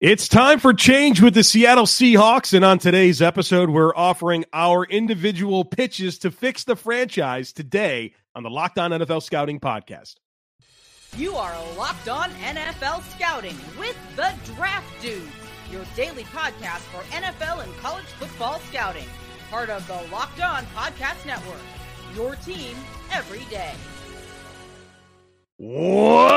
It's time for change with the Seattle Seahawks. And on today's episode, we're offering our individual pitches to fix the franchise today on the Locked On NFL Scouting podcast. You are Locked On NFL Scouting with the Draft Dudes, your daily podcast for NFL and college football scouting. Part of the Locked On Podcast Network, your team every day.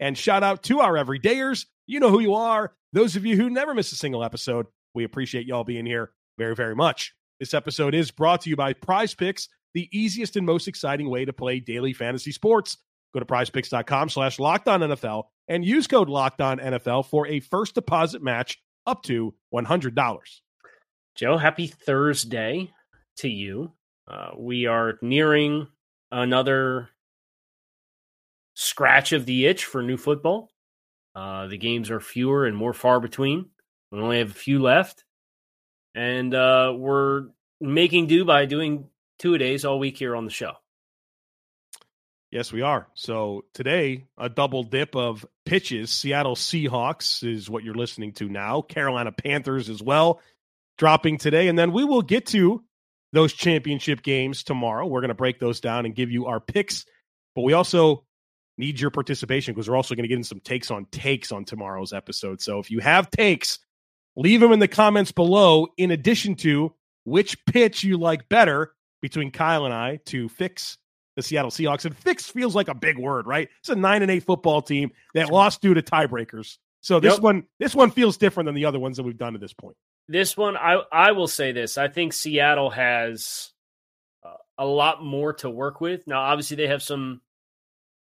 and shout out to our everydayers. You know who you are. Those of you who never miss a single episode, we appreciate y'all being here very, very much. This episode is brought to you by Prize Picks, the easiest and most exciting way to play daily fantasy sports. Go to prizepicks.com slash locked on NFL and use code locked on NFL for a first deposit match up to $100. Joe, happy Thursday to you. Uh, we are nearing another scratch of the itch for new football. Uh, the games are fewer and more far between. We only have a few left. And uh, we're making do by doing two a days all week here on the show. Yes, we are. So today, a double dip of pitches. Seattle Seahawks is what you're listening to now. Carolina Panthers as well, dropping today. And then we will get to those championship games tomorrow. We're going to break those down and give you our picks. But we also need your participation because we're also going to get in some takes on takes on tomorrow's episode. So if you have takes, leave them in the comments below, in addition to which pitch you like better between Kyle and I to fix the Seattle Seahawks. And fix feels like a big word, right? It's a nine and eight football team that lost due to tiebreakers. So this Yep. one, this one feels different than the other ones that we've done to this point. This one, I I will say this: I think Seattle has uh, a lot more to work with. Now, obviously, they have some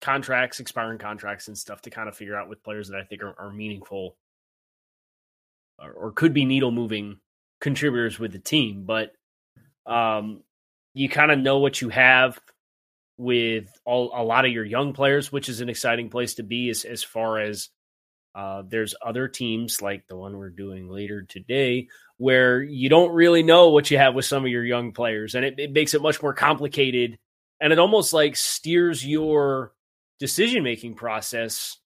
contracts, expiring contracts, and stuff to kind of figure out with players that I think are, are meaningful or, or could be needle moving contributors with the team. But um, you kind of know what you have with all a lot of your young players, which is an exciting place to be as as far as uh, there's other teams like the one we're doing later today where you don't really know what you have with some of your young players, and it, it makes it much more complicated, and it almost like steers your decision making process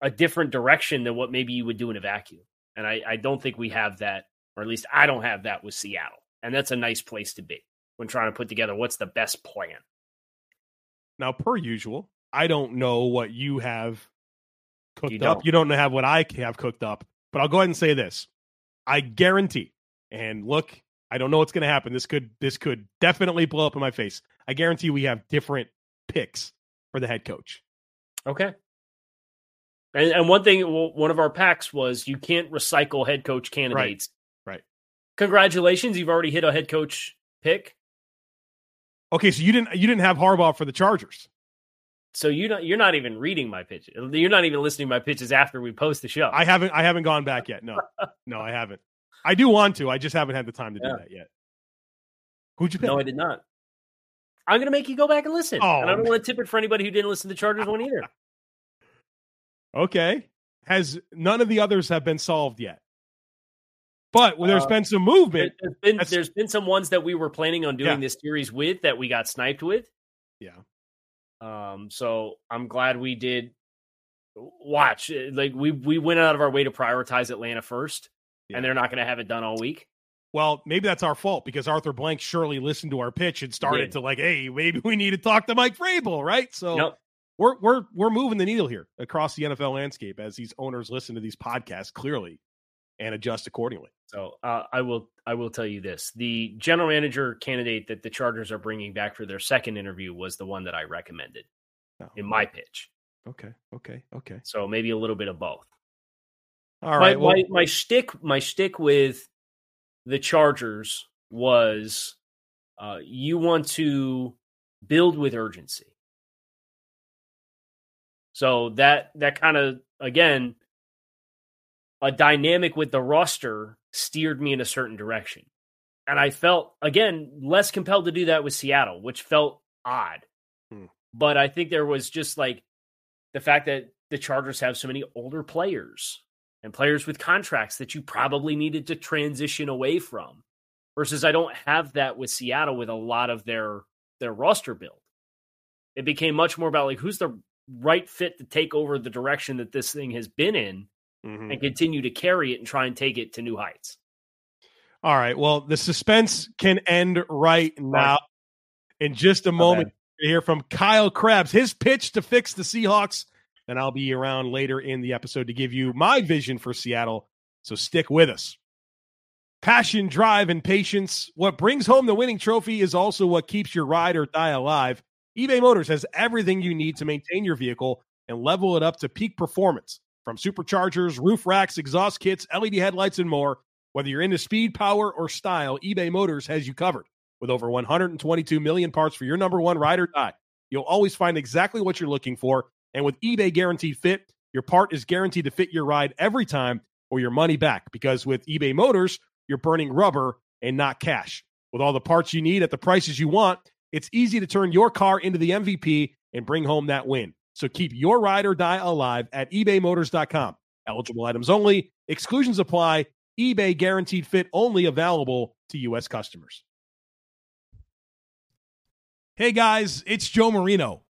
a different direction than what maybe you would do in a vacuum. And I, I don't think we have that, or at least I don't have that with Seattle, and that's a nice place to be when trying to put together what's the best plan. Now, per usual, I don't know what you have cooked You up. You don't have what I have cooked up. But I'll go ahead and say this: I guarantee. And look, I don't know what's going to happen. This could this could definitely blow up in my face. I guarantee we have different picks for the head coach. Okay. And, and one thing, one of our packs was you can't recycle head coach candidates. Right. Congratulations, you've already hit a head coach pick. Okay, so you didn't you didn't have Harbaugh for the Chargers. So you don't, you're not even reading my pitches. You're not even listening to my pitches after we post the show. I haven't I haven't gone back yet. No, no, I haven't. I do want to. I just haven't had the time to Yeah. do that yet. Who'd you pick? no, I did not. I'm going to make you go back and listen. Oh, and I don't want to tip it for anybody who didn't listen to the Chargers one either. Okay. Has none of the others have been solved yet? But well, there's Uh, been some movement. There's been, there's been some ones that we were planning on doing Yeah. this series with that we got sniped with. Yeah. Um, so I'm glad we did watch. uh, Like we we went out of our way to prioritize Atlanta first, Yeah. and they're not going to have it done all week. Well, maybe that's our fault because Arthur Blank surely listened to our pitch and started did. to like, hey, maybe we need to talk to Mike Vrabel, right? So Yep. we're we're we're moving the needle here across the NFL landscape as these owners listen to these podcasts clearly. and adjust accordingly. So uh, I will I will tell you this: the general manager candidate that the Chargers are bringing back for their second interview was the one that I recommended oh, in my pitch. Okay, okay, okay. So maybe a little bit of both. All right. My, well, my, my shtick my shtick with the Chargers was uh, you want to build with urgency. So that that kind of again a dynamic with the roster steered me in a certain direction. And I felt again less compelled to do that with Seattle, which felt odd. Hmm. But I think there was just like the fact that the Chargers have so many older players and players with contracts that you probably needed to transition away from. Versus I don't have that with Seattle with a lot of their their roster build. It became much more about like who's the right fit to take over the direction that this thing has been in mm-hmm. and continue to carry it and try and take it to new heights. All right. Well, the suspense can end right now. In just a moment, okay. hear from Kyle Crabbs. his pitch to fix the Seahawks. And I'll be around later in the episode to give you my vision for Seattle. So stick with us. Passion, drive, and patience. What brings home the winning trophy is also what keeps your ride or die alive. eBay Motors has everything you need to maintain your vehicle and level it up to peak performance. From superchargers, roof racks, exhaust kits, LED headlights, and more, whether you're into speed, power, or style, eBay Motors has you covered. With over 122 million parts for your number one ride or die, you'll always find exactly what you're looking for. And with eBay Guaranteed Fit, your part is guaranteed to fit your ride every time or your money back. Because with eBay Motors, you're burning rubber and not cash. With all the parts you need at the prices you want, it's easy to turn your car into the MVP and bring home that win. So keep your ride or die alive at ebaymotors.com. Eligible items only, exclusions apply, eBay guaranteed fit only available to U.S. customers. Hey guys, it's Joe Marino.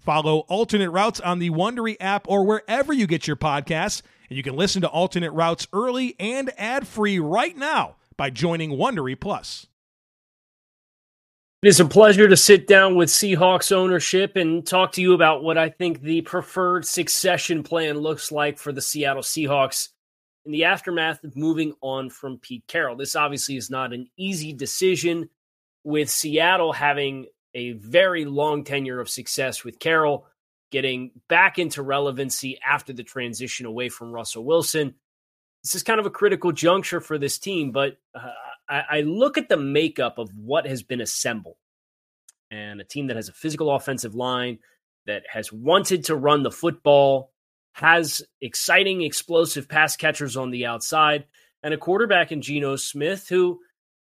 Follow alternate routes on the Wondery app or wherever you get your podcasts, and you can listen to alternate routes early and ad-free right now by joining Wondery Plus. It is a pleasure to sit down with Seahawks ownership and talk to you about what I think the preferred succession plan looks like for the Seattle Seahawks in the aftermath of moving on from Pete Carroll. This obviously is not an easy decision with Seattle having a very long tenure of success with Carroll, getting back into relevancy after the transition away from Russell Wilson. This is kind of a critical juncture for this team, but uh, I, I look at the makeup of what has been assembled and a team that has a physical offensive line that has wanted to run the football, has exciting, explosive pass catchers on the outside, and a quarterback in Geno Smith who,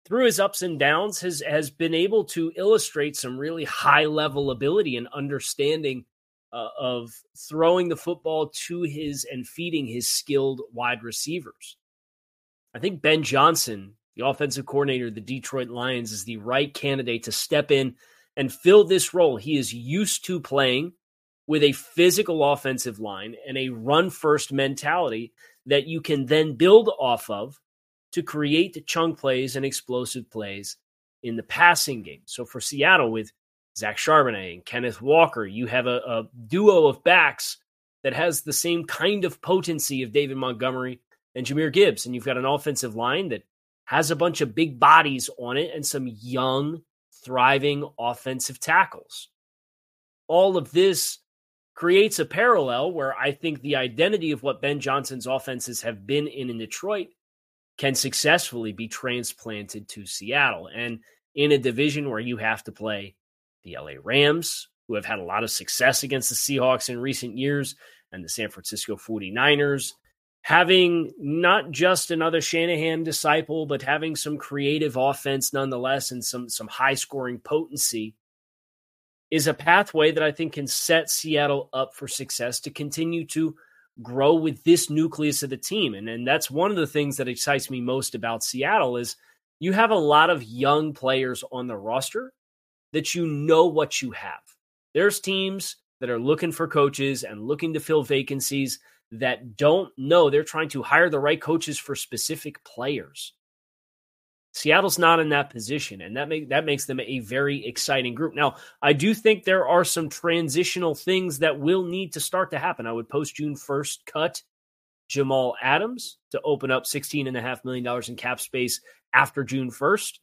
through his ups and downs, has has been able to illustrate some really high level ability and understanding uh, of throwing the football to his and feeding his skilled wide receivers. I think Ben Johnson the offensive coordinator of the Detroit Lions, is the right candidate to step in and fill this role. He is used to playing with a physical offensive line and a run first mentality that you can then build off of to create chunk plays and explosive plays in the passing game. So for Seattle, with Zach Charbonnet and Kenneth Walker, you have a, a duo of backs that has the same kind of potency of David Montgomery and Jahmyr Gibbs. And you've got an offensive line that has a bunch of big bodies on it and some young, thriving offensive tackles. All of this creates a parallel where I think the identity of what Ben Johnson's offenses have been in in Detroit can successfully be transplanted to Seattle. And in a division where you have to play the LA Rams, who have had a lot of success against the Seahawks in recent years, and the San Francisco 49ers, having not just another Shanahan disciple, but having some creative offense nonetheless and some some high scoring potency is a pathway that I think can set Seattle up for success to continue to grow with this nucleus of the team. And, and that's one of the things that excites me most about Seattle is you have a lot of young players on the roster that you know what you have. There's teams that are looking for coaches and looking to fill vacancies that don't know they're trying to hire the right coaches for specific players. Seattle's not in that position, and that make that makes them a very exciting group. Now, I do think there are some transitional things that will need to start to happen. I would post June 1st cut Jamal Adams to open up $16.5 million in cap space after June 1st.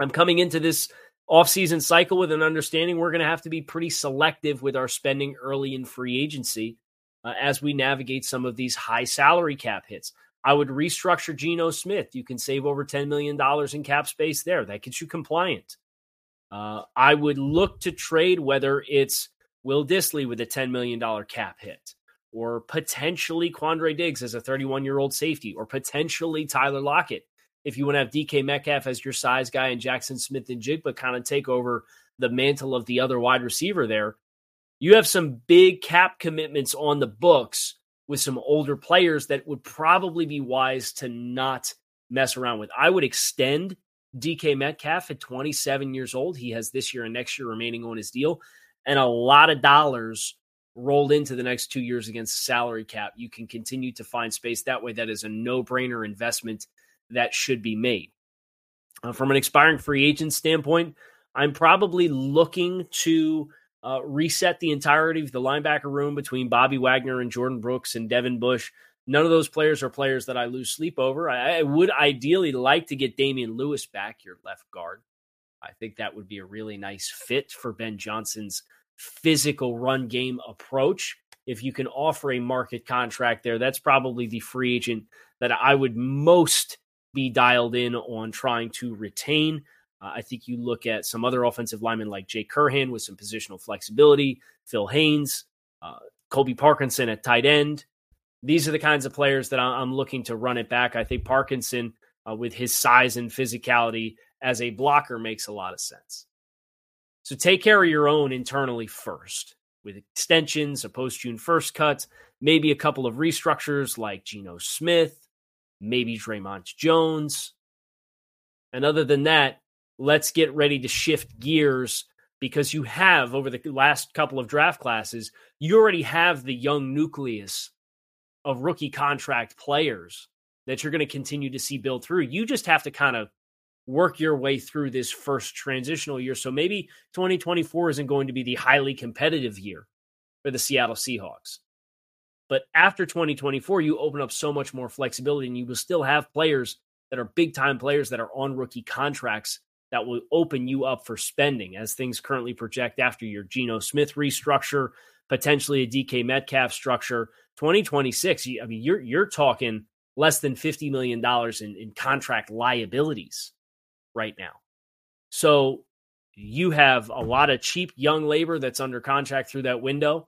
I'm coming into this offseason cycle with an understanding we're going to have to be pretty selective with our spending early in free agency uh, as we navigate some of these high salary cap hits. I would restructure Geno Smith. You can save over $10 million in cap space there. That gets you compliant. Uh, I would look to trade whether it's Will Dissly with a $10 million cap hit, or potentially Quandre Diggs as a 31 year old safety, or potentially Tyler Lockett. If you want to have DK Metcalf as your size guy and Jaxon Smith-Njigba kind of take over the mantle of the other wide receiver there, you have some big cap commitments on the books with some older players that would probably be wise to not mess around with. I would extend DK Metcalf at 27 years old. He has this year and next year remaining on his deal, and a lot of dollars rolled into the next two years against salary cap. You can continue to find space that way. That is a no brainer investment that should be made. Uh, from an expiring free agent standpoint, I'm probably looking to uh, reset the entirety of the linebacker room between Bobby Wagner and Jordyn Brooks and Devin Bush. None of those players are players that I lose sleep over. I, I would ideally like to get Damien Lewis back, your left guard. I think that would be a really nice fit for Ben Johnson's physical run game approach. If you can offer a market contract there, that's probably the free agent that I would most be dialed in on trying to retain. Uh, I think you look at some other offensive linemen like Jake Curhan with some positional flexibility, Phil Haynes, uh, Colby Parkinson at tight end. These are the kinds of players that I'm looking to run it back. I think Parkinson, uh, with his size and physicality as a blocker, makes a lot of sense. So take care of your own internally first with extensions, a post June 1st cut, maybe a couple of restructures like Geno Smith, maybe Dre'Mont Jones. And other than that, let's get ready to shift gears because you have over the last couple of draft classes, you already have the young nucleus of rookie contract players that you're going to continue to see build through. You just have to kind of work your way through this first transitional year. So maybe 2024 isn't going to be the highly competitive year for the Seattle Seahawks. But after 2024, you open up so much more flexibility and you will still have players that are big time players that are on rookie contracts that will open you up for spending as things currently project after your Geno Smith restructure, potentially a DK Metcalf structure. 2026, I mean, you're you're talking less than $50 million in, in contract liabilities right now. So you have a lot of cheap young labor that's under contract through that window.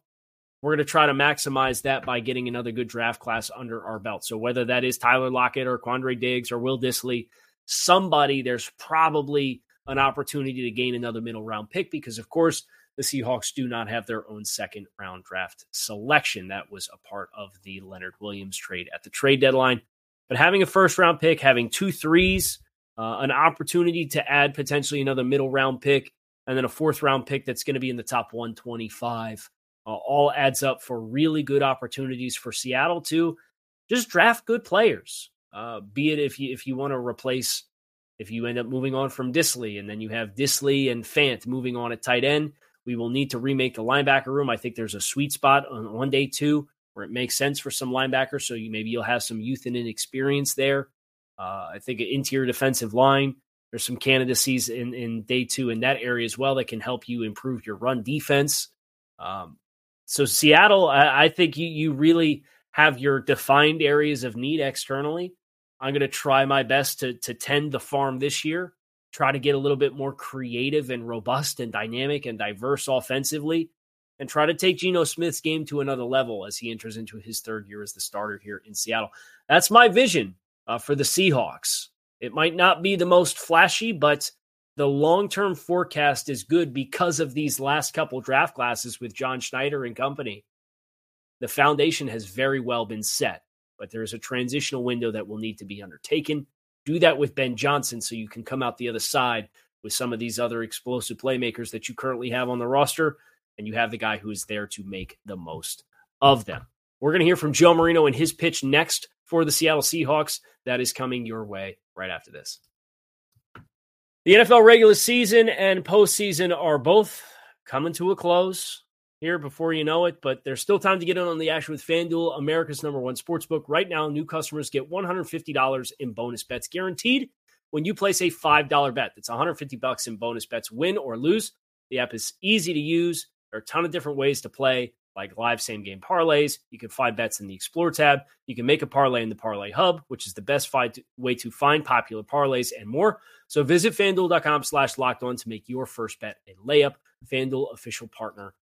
We're going to try to maximize that by getting another good draft class under our belt. So whether that is Tyler Lockett or Quandre Diggs or Will Dissly, somebody, there's probably an opportunity to gain another middle round pick because, of course, the Seahawks do not have their own second round draft selection. That was a part of the Leonard Williams trade at the trade deadline. But having a first round pick, having two threes, uh, an opportunity to add potentially another middle round pick, and then a fourth round pick that's going to be in the top 125, uh, all adds up for really good opportunities for Seattle to just draft good players. Uh, be it if you if you want to replace if you end up moving on from Dissly and then you have Dissly and Fant moving on at tight end, we will need to remake the linebacker room. I think there's a sweet spot on one day two where it makes sense for some linebackers. So you maybe you'll have some youth and inexperience there. Uh, I think interior defensive line. There's some candidacies in, in day two in that area as well that can help you improve your run defense. Um, so Seattle, I, I think you you really have your defined areas of need externally I'm going to try my best to to tend the farm this year, try to get a little bit more creative and robust and dynamic and diverse offensively, and try to take Geno Smith's game to another level as he enters into his third year as the starter here in Seattle. That's my vision uh, for the Seahawks. It might not be the most flashy, but the long term forecast is good because of these last couple draft classes with John Schneider and company. The foundation has very well been set, but there is a transitional window that will need to be undertaken. Do that with Ben Johnson so you can come out the other side with some of these other explosive playmakers that you currently have on the roster, and you have the guy who is there to make the most of them. We're going to hear from Joe Marino and his pitch next for the Seattle Seahawks. That is coming your way right after this. The NFL regular season and postseason are both coming to a close here before you know it, but there's still time to get in on the action with FanDuel, America's number one sportsbook. Right now, new customers get $150 in bonus bets guaranteed when you place a $5 bet. That's 150 bucks in bonus bets, win or lose. The app is easy to use. There are a ton of different ways to play like live same game parlays. You can find bets in the Explore tab. You can make a parlay in the Parlay Hub, which is the best way to find popular parlays and more. So visit fanduel.com slash locked on to make your first bet a layup. FanDuel, official partner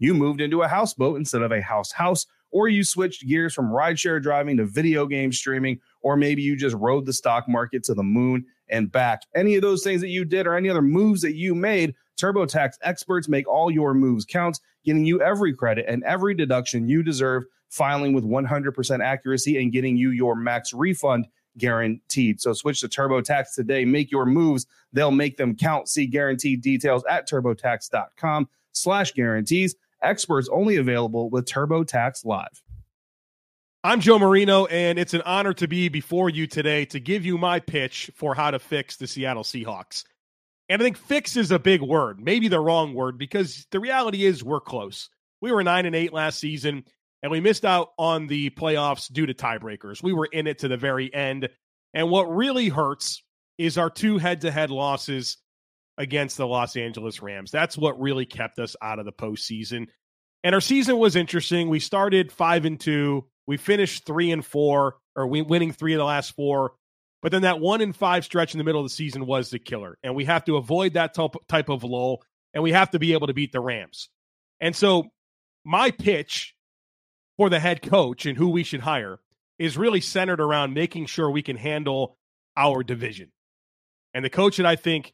you moved into a houseboat instead of a house house, or you switched gears from rideshare driving to video game streaming, or maybe you just rode the stock market to the moon and back. Any of those things that you did or any other moves that you made, TurboTax experts make all your moves count getting you every credit and every deduction you deserve, filing with 100% accuracy, and getting you your max refund guaranteed. So switch to TurboTax today. Make your moves. They'll make them count. See guaranteed details at turbotax.com slash guarantees. Experts only available with TurboTax Live. I'm Joe Marino, and it's an honor to be before you today to give you my pitch for how to fix the Seattle Seahawks. And I think fix is a big word, maybe the wrong word, because the reality is we're close. We were nine and eight last season, and we missed out on the playoffs due to tiebreakers. We were in it to the very end. And what really hurts is our two head to head losses against the Los Angeles Rams. That's what really kept us out of the postseason. And our season was interesting. We started five and two. We finished three and four, or we winning three of the last four. But then that one and five stretch in the middle of the season was the killer. And we have to avoid that type of lull and we have to be able to beat the Rams. And so my pitch for the head coach and who we should hire is really centered around making sure we can handle our division. And the coach that I think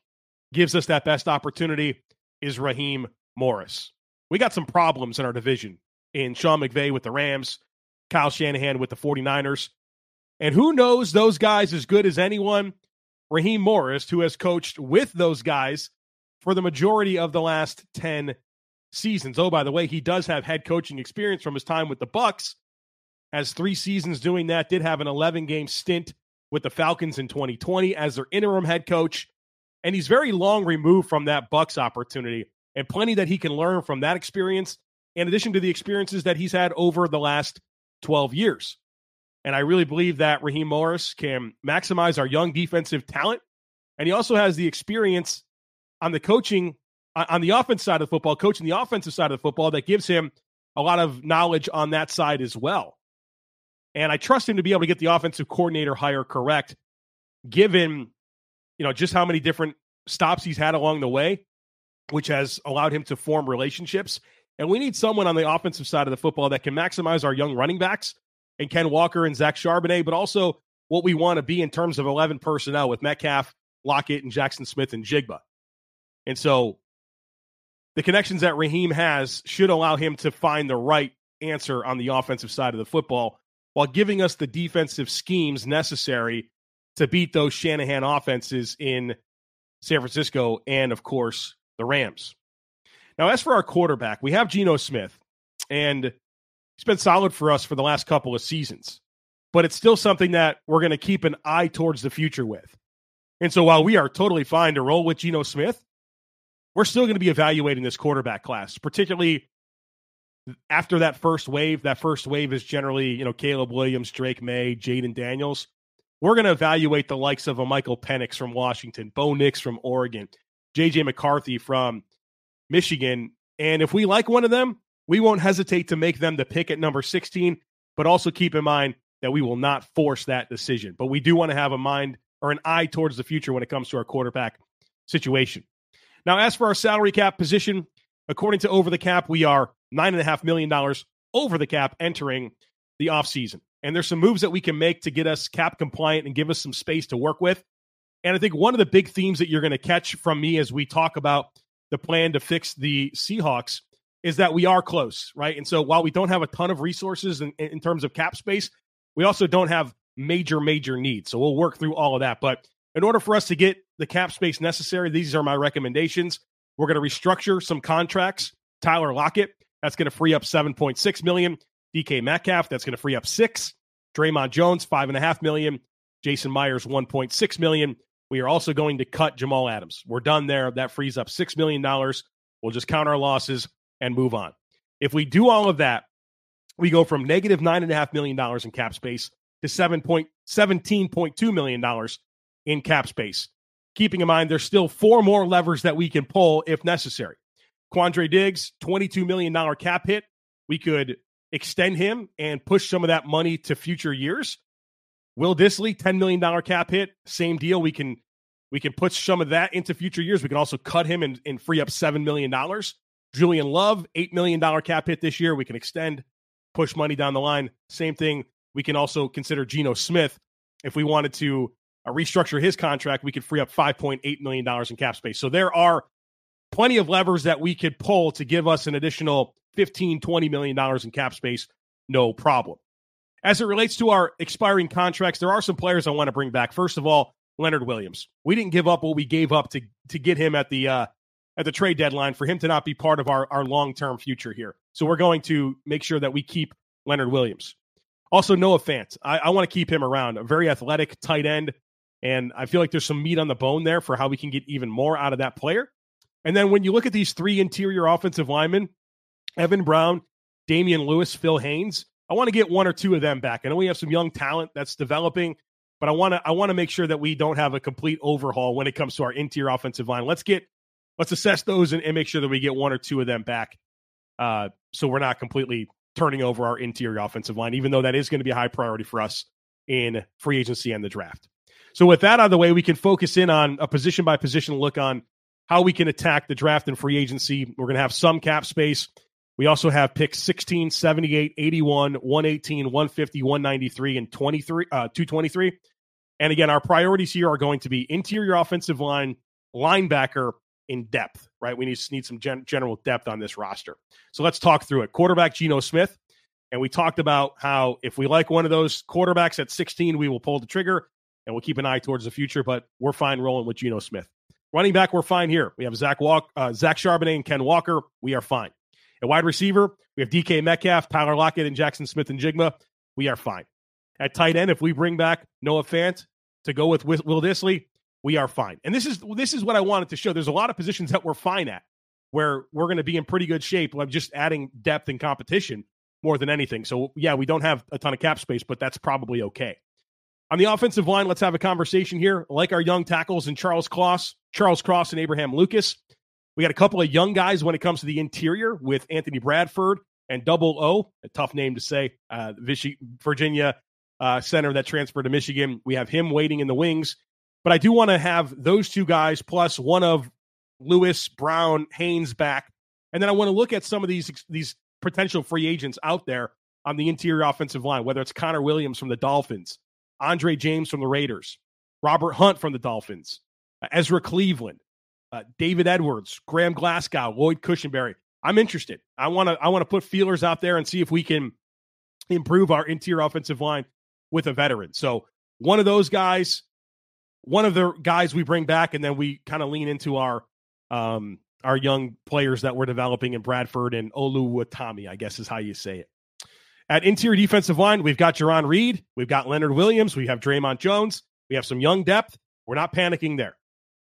gives us that best opportunity is Raheem Morris. We got some problems in our division in Sean McVay with the Rams, Kyle Shanahan with the 49ers. And who knows those guys as good as anyone? Raheem Morris, who has coached with those guys for the majority of the last 10 seasons. Oh, by the way, he does have head coaching experience from his time with the Bucs. Has three seasons doing that, did have an 11 game stint with the Falcons in 2020 as their interim head coach. And he's very long removed from that Bucs opportunity and plenty that he can learn from that experience, in addition to the experiences that he's had over the last 12 years. And I really believe that Raheem Morris can maximize our young defensive talent. And he also has the experience on the coaching, on the offense side of the football, coaching the offensive side of the football that gives him a lot of knowledge on that side as well. And I trust him to be able to get the offensive coordinator hire correct, given, you know, just how many different stops he's had along the way, which has allowed him to form relationships. And we need someone on the offensive side of the football that can maximize our young running backs and Ken Walker and Zach Charbonnet, but also what we want to be in terms of 11 personnel with Metcalf, Lockett, and Jaxon Smith-Njigba. And so the connections that Raheem has should allow him to find the right answer on the offensive side of the football while giving us the defensive schemes necessary to beat those Shanahan offenses in San Francisco and, of course, the Rams. Now, as for our quarterback, we have Geno Smith. And He's been solid for us for the last couple of seasons, but it's still something that we're going to keep an eye towards the future with. And so while we are totally fine to roll with Geno Smith we're still going to be evaluating this quarterback class, particularly after that first wave. That first wave is generally, you know, Caleb Williams, Drake Maye, Jayden Daniels. We're going to evaluate the likes of a Michael Penix from Washington, Bo Nix from Oregon, JJ McCarthy from Michigan. And if we like one of them, we won't hesitate to make them the pick at number 16, but also keep in mind that we will not force that decision. But we do want to have a mind or an eye towards the future when it comes to our quarterback situation. Now, as for our salary cap position, according to Over the Cap, we are $9.5 million over the cap entering the offseason. And there's some moves that we can make to get us cap compliant and give us some space to work with. And I think one of the big themes that you're going to catch from me as we talk about the plan to fix the Seahawks is that we are close, right? And so while we don't have a ton of resources in, in terms of cap space, we also don't have major, major needs. So we'll work through all of that. But in order for us to get the cap space necessary, these are my recommendations. We're going to restructure some contracts. Tyler Lockett, that's going to free up 7.6 million. DK Metcalf, that's going to free up six. Dre'Mont Jones, five and a half million. Jason Myers, 1.6 million. We are also going to cut Jamal Adams. We're done there. That frees up $6 million. We'll just count our losses and move on. If we do all of that, we go from negative $9.5 million in cap space to $17.2 million in cap space. Keeping in mind, there's still four more levers that we can pull if necessary. Quandre Diggs, $22 million cap hit. We could extend him and push some of that money to future years. Will Dissly, $10 million cap hit, same deal. We can we can put some of that into future years. We can also cut him and, and free up $7 million. Julian Love, $8 million cap hit this year. We can extend, push money down the line. Same thing. We can also consider Geno Smith. If we wanted to uh, restructure his contract, we could free up $5.8 million in cap space. So there are plenty of levers that we could pull to give us an additional 15, 20 million dollars in cap space, no problem. As it relates to our expiring contracts, there are some players I want to bring back. First of all, Leonard Williams. We didn't give up what we gave up to to get him at the uh, at the trade deadline for him to not be part of our, our long term future here. So we're going to make sure that we keep Leonard Williams. Also, Noah Fant. I, I want to keep him around. A very athletic tight end. And I feel like there's some meat on the bone there for how we can get even more out of that player. And then when you look at these three interior offensive linemen, Evan Brown, Damien Lewis, Phil Haynes, I want to get one or two of them back. I know we have some young talent that's developing, but I want to I want to make sure that we don't have a complete overhaul when it comes to our interior offensive line. Let's get let's assess those and, and make sure that we get one or two of them back, uh, so we're not completely turning over our interior offensive line, even though that is going to be a high priority for us in free agency and the draft. So with that out of the way, we can focus in on a position by position look on how we can attack the draft and free agency. We're going to have some cap space. We also have picks 16, 78, 81, 118, 150, 193, and 23, uh, 223. And again, our priorities here are going to be interior offensive line, linebacker, in depth, right? We need, need some gen- general depth on this roster. So let's talk through it. Quarterback Geno Smith. And we talked about how if we like one of those quarterbacks at 16, we will pull the trigger and we'll keep an eye towards the future, but we're fine rolling with Geno Smith. Running back, we're fine here. We have Zach Walk, uh, Zach Charbonnet and Ken Walker. We are fine. At wide receiver, we have DK Metcalf, Tyler Lockett, and Jaxon Smith-Njigba. We are fine. At tight end, if we bring back Noah Fant to go with Will Dissly, we are fine. And this is this is what I wanted to show. There's a lot of positions that we're fine at where we're going to be in pretty good shape. I'm just adding depth and competition more than anything. So yeah, we don't have a ton of cap space, but that's probably okay. On the offensive line, let's have a conversation here. Like our young tackles and Charles Cross, Charles Cross and Abraham Lucas. We got a couple of young guys when it comes to the interior with Anthony Bradford and Double O, a tough name to say, uh, Virginia uh, center that transferred to Michigan. We have him waiting in the wings. But I do want to have those two guys plus one of Lewis, Brown, Haynes back. And then I want to look at some of these these potential free agents out there on the interior offensive line, whether it's Connor Williams from the Dolphins, Andre James from the Raiders, Robert Hunt from the Dolphins, Ezra Cleveland, uh, David Edwards, Graham Glasgow, Lloyd Cushenberry. I'm interested. I want to I want to put feelers out there and see if we can improve our interior offensive line with a veteran. So one of those guys, one of the guys we bring back, and then we kind of lean into our um, our young players that we're developing in Bradford and Oluwatimi, I guess is how you say it. At interior defensive line, we've got Jarran Reed, we've got Leonard Williams, we have Dre'Mont Jones, we have some young depth. We're not panicking there.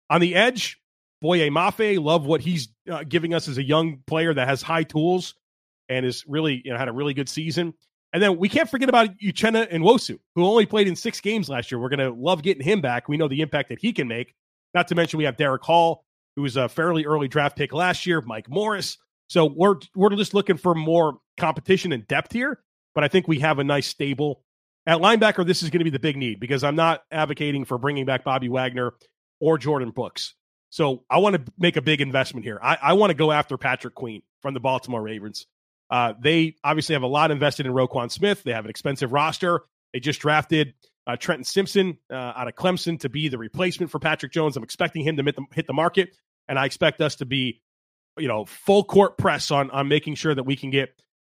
On the edge, Boye Mafe, love what he's uh, giving us as a young player that has high tools and is really you know had a really good season. And then we can't forget about Uchenna Nwosu, who only played in six games last year. We're going to love getting him back. We know the impact that he can make. Not to mention we have Derick Hall, who was a fairly early draft pick last year, Mike Morris. So we're we're just looking for more competition and depth here. But I think we have a nice stable at linebacker. This is going to be the big need because I'm not advocating for bringing back Bobby Wagner or Jordyn Brooks. So I want to make a big investment here. I, I want to go after Patrick Queen from the Baltimore Ravens. Uh, they obviously have a lot invested in Roquan Smith. They have an expensive roster. They just drafted uh, Trenton Simpson uh, out of Clemson to be the replacement for Patrick Jones. I'm expecting him to hit the, hit the market, and I expect us to be, you know, full court press on on making sure that we can get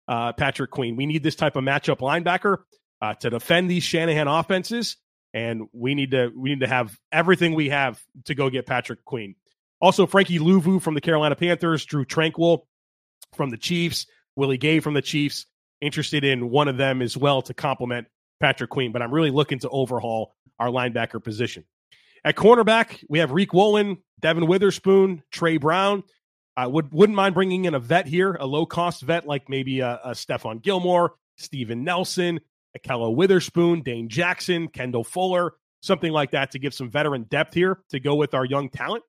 uh, Patrick Queen. We need this type of matchup linebacker uh, to defend these Shanahan offenses, and we need to we need to have everything we have to go get Patrick Queen. Also, Frankie Luvu from the Carolina Panthers, Drue Tranquill from the Chiefs. Willie Gay from the Chiefs. Interested in one of them as well to complement Patrick Queen, but I'm really looking to overhaul our linebacker position. At cornerback, we have Riq Woolen, Devon Witherspoon, Trey Brown. I would wouldn't mind bringing in a vet here, a low cost vet like maybe a, a Stephon Gilmore, Steven Nelson, Ahkello Witherspoon, Dane Jackson, Kendall Fuller, something like that to give some veteran depth here to go with our young talent.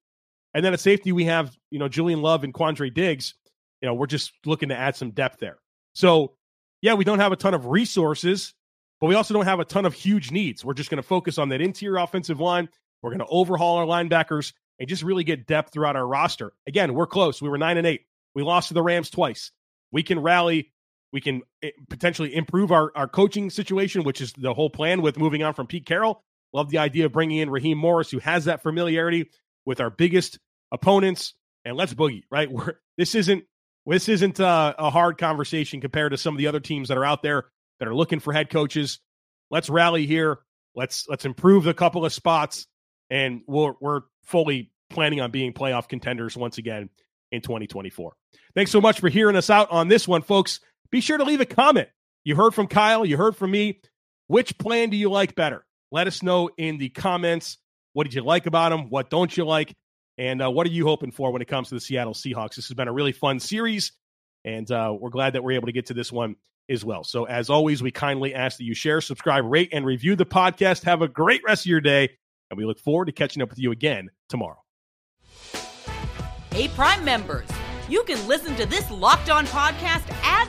And then at safety, we have you know Julian Love and Quandre Diggs you know, we're just looking to add some depth there. So, yeah, we don't have a ton of resources, but we also don't have a ton of huge needs. We're just going to focus on that interior offensive line. We're going to overhaul our linebackers and just really get depth throughout our roster. Again, we're close. We were nine and eight. We lost to the Rams twice. We can rally. We can eh, potentially improve our, our coaching situation, which is the whole plan with moving on from Pete Carroll. Love the idea of bringing in Raheem Morris, who has that familiarity with our biggest opponents. And let's boogie, right? We're, this isn't this isn't a, a hard conversation compared to some of the other teams that are out there that are looking for head coaches. Let's rally here. Let's let's improve a couple of spots, and we're we're fully planning on being playoff contenders once again in 2024. Thanks so much for hearing us out on this one, folks. Be sure to leave a comment. You heard from Kyle, you heard from me. Which plan do you like better? Let us know in the comments. What did you like about them? What don't you like? And uh, what are you hoping for when it comes to the Seattle Seahawks? This has been a really fun series, and uh, we're glad that we're able to get to this one as well. So, as always, we kindly ask that you share, subscribe, rate, and review the podcast. Have a great rest of your day, and we look forward to catching up with you again tomorrow. Hey, Prime members, you can listen to this locked on podcast ad